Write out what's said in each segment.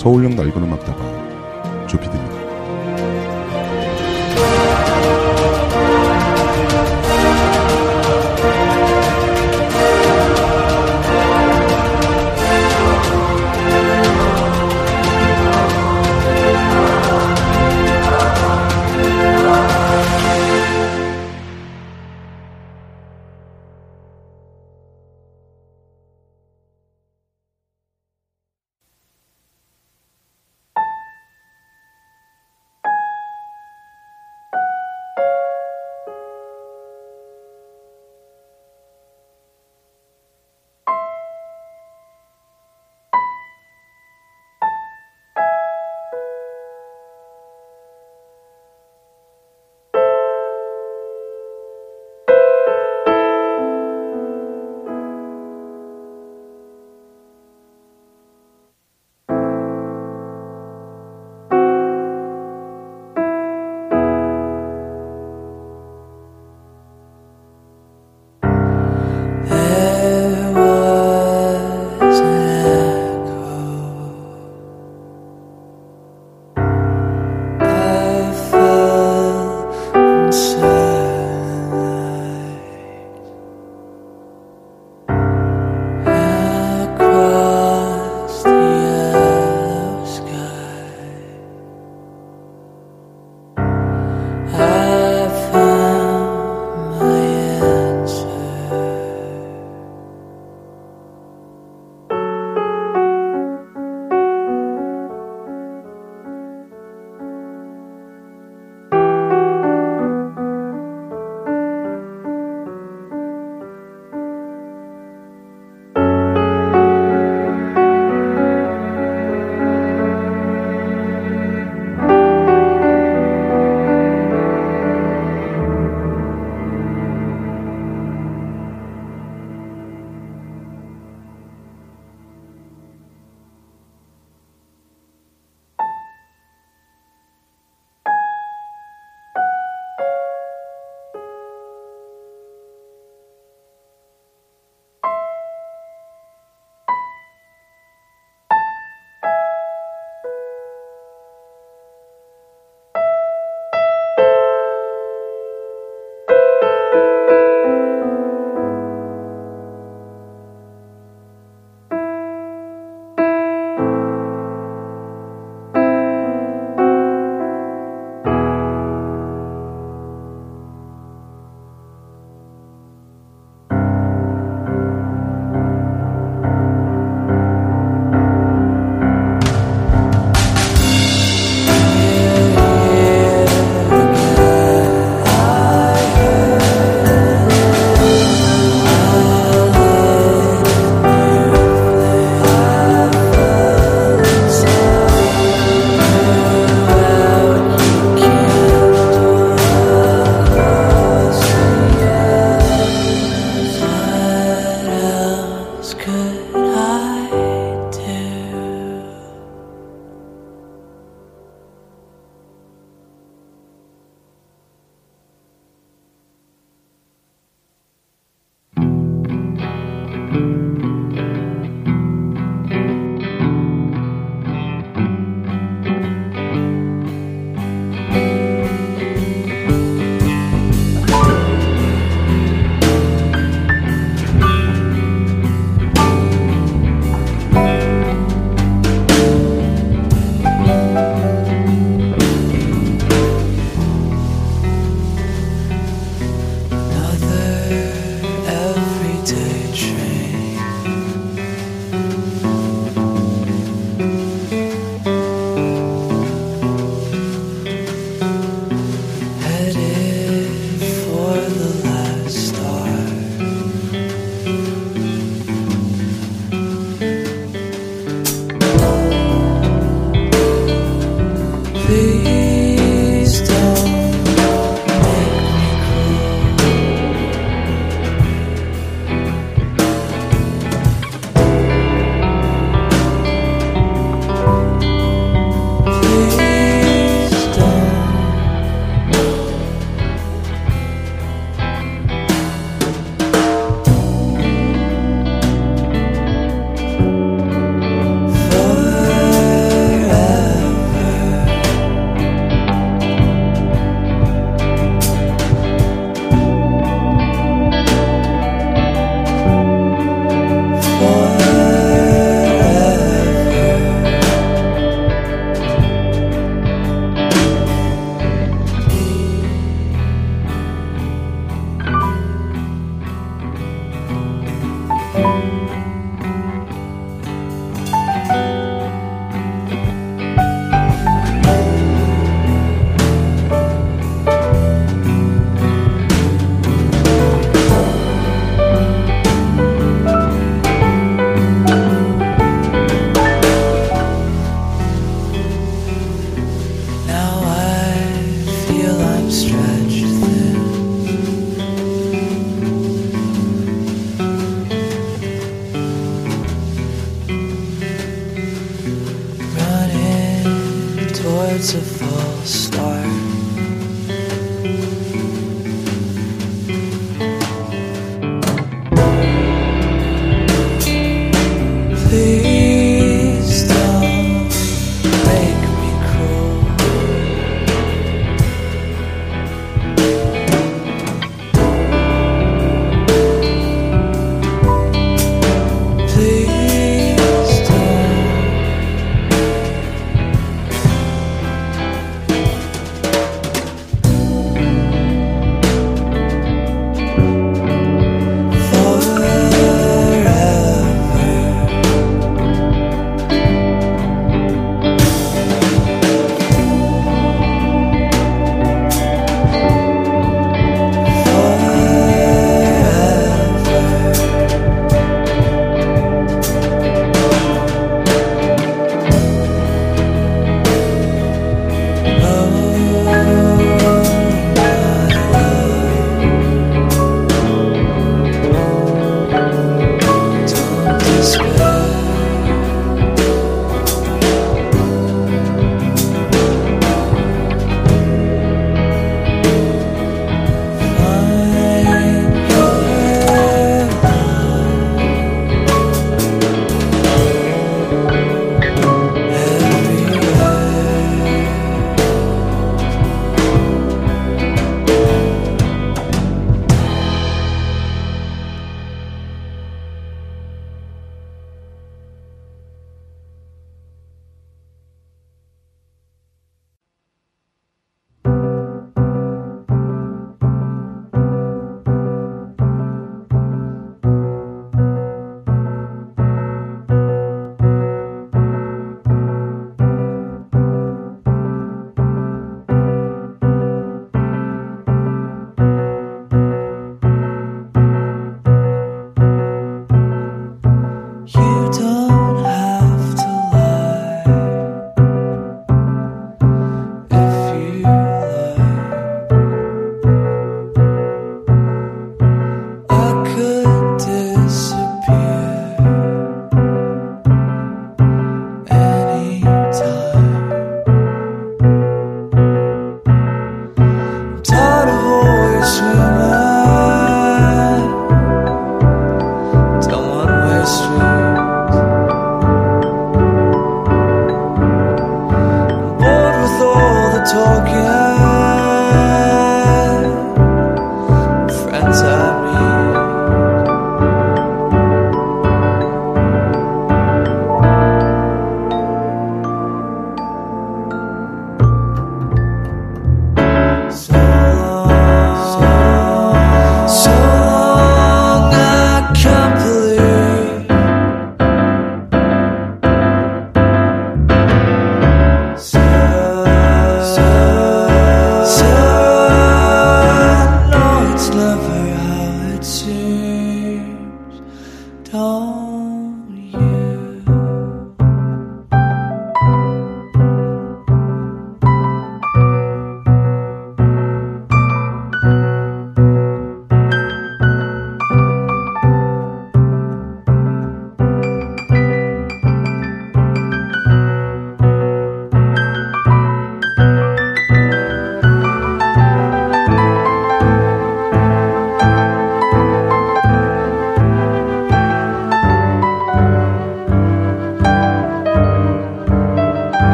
서울역 낡은 음악다방 조피디입니다.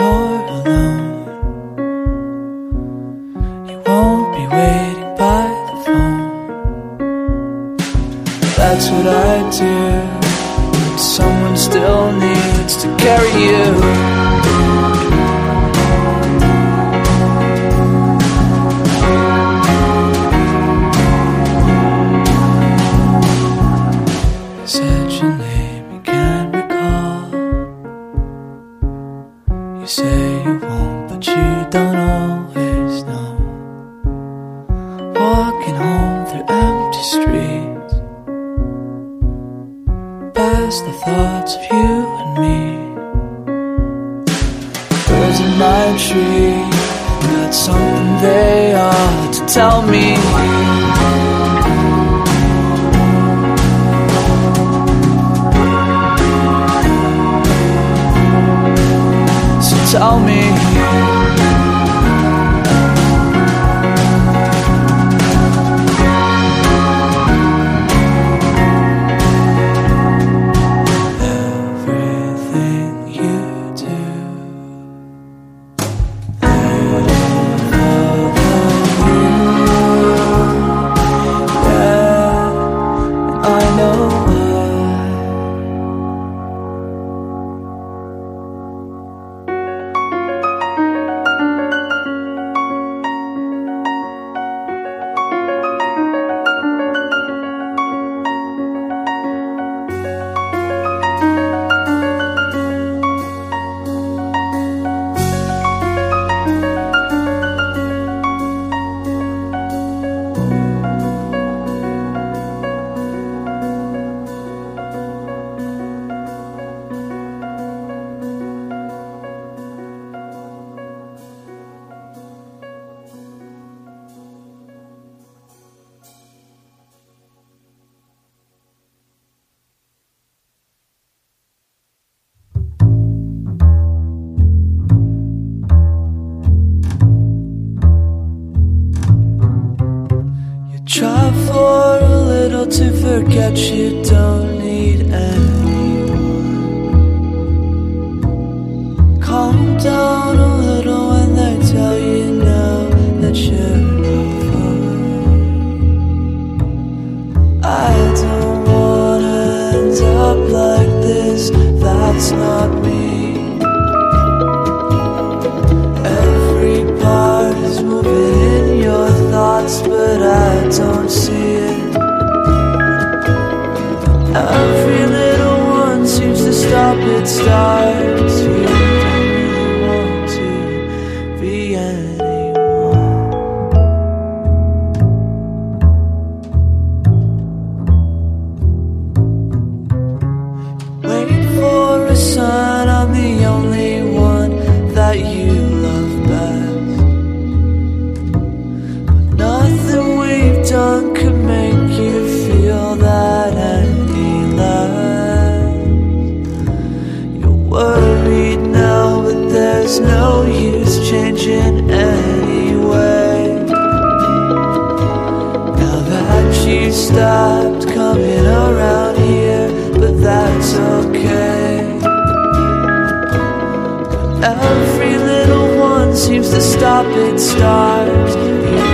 home. you. she stopped coming around here, but that's okay. Every little one seems to stop and start.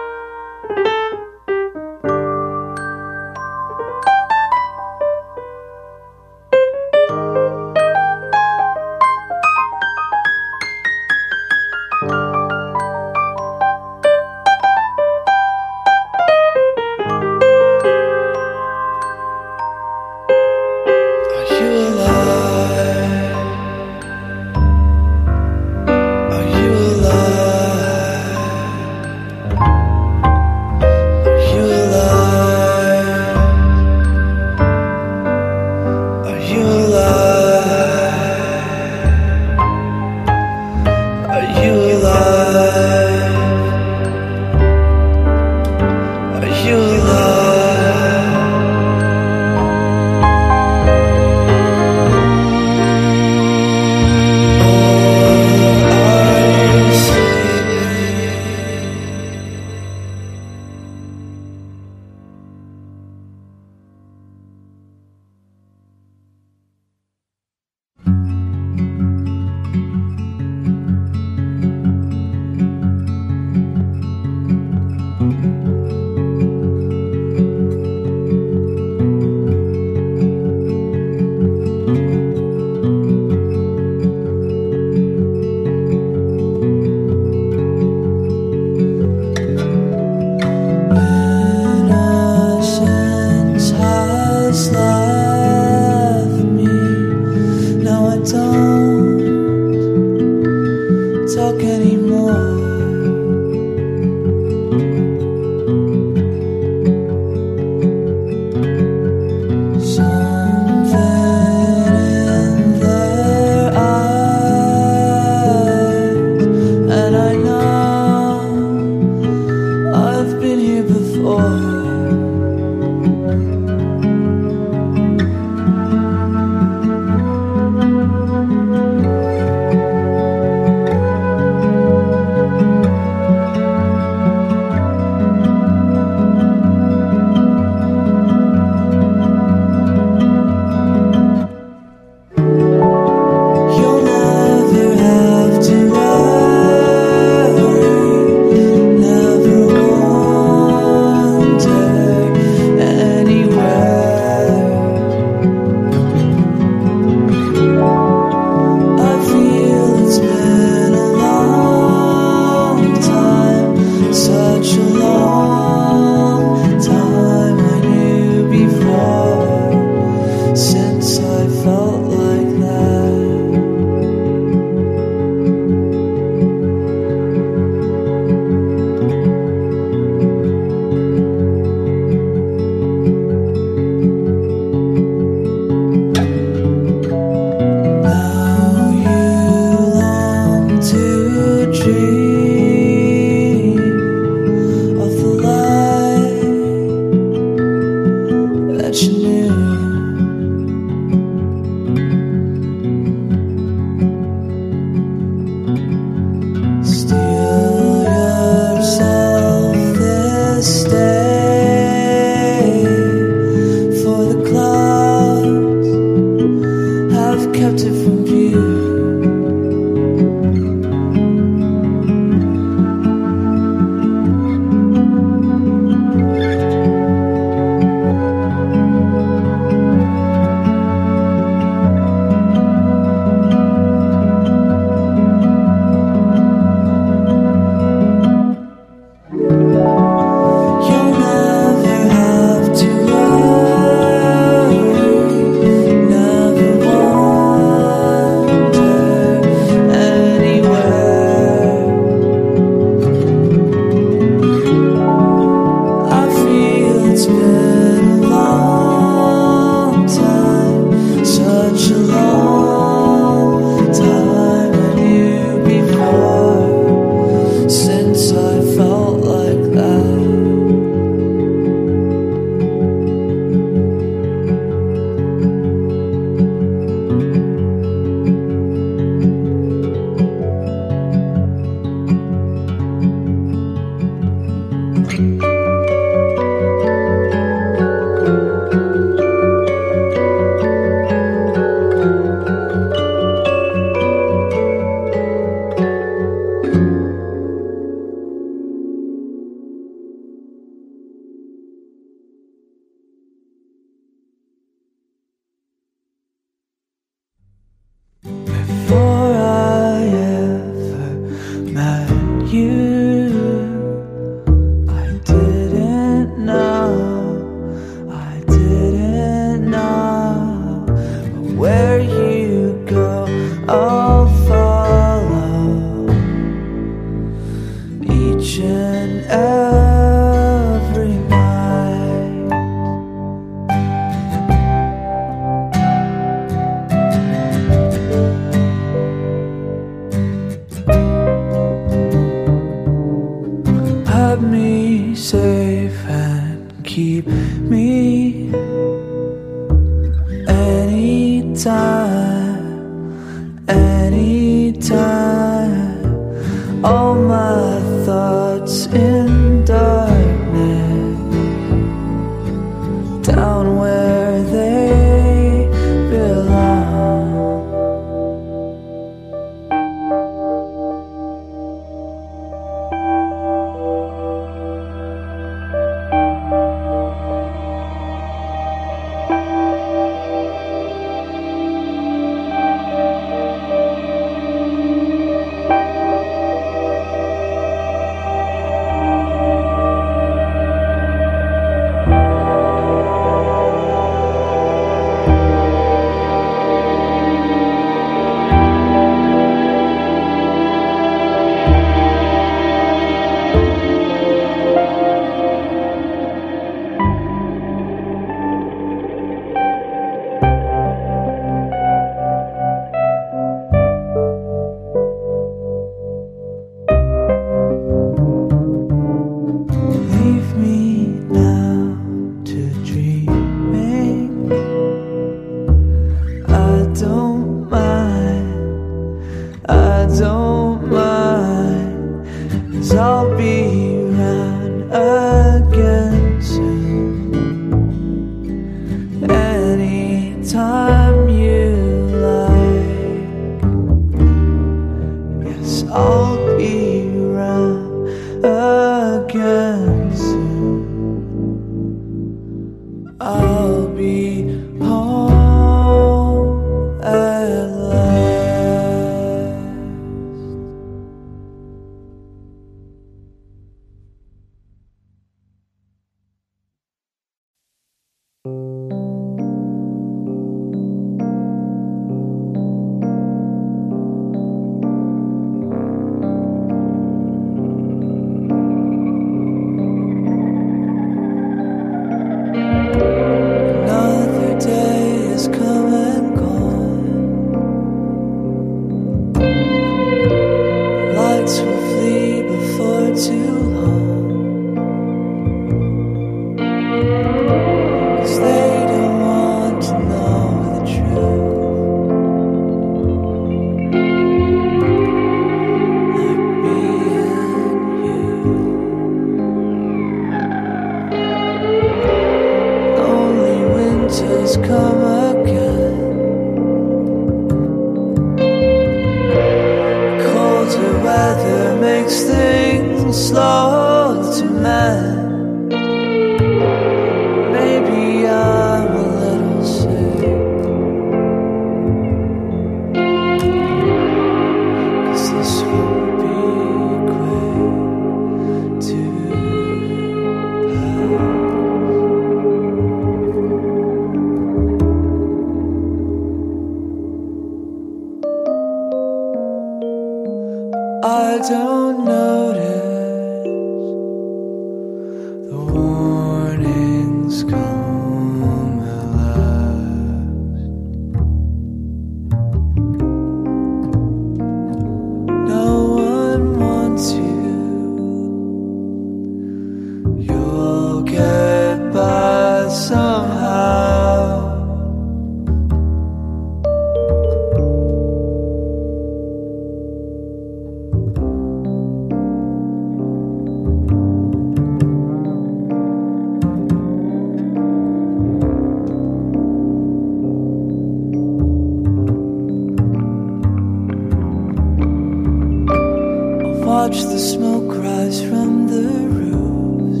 watch the smoke rise from the roofs.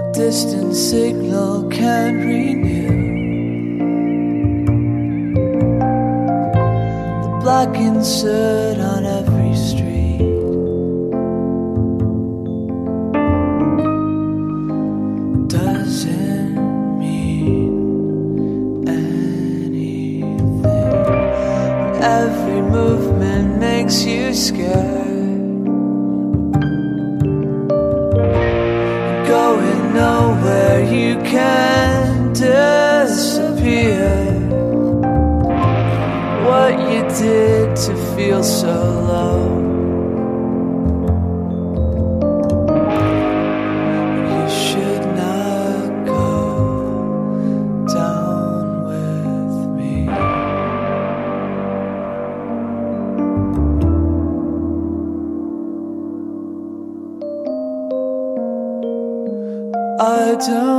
A distant signal can't renew. The black insert on every makes you scared. Going nowhere, you can disappear. What you did to feel so low. Don't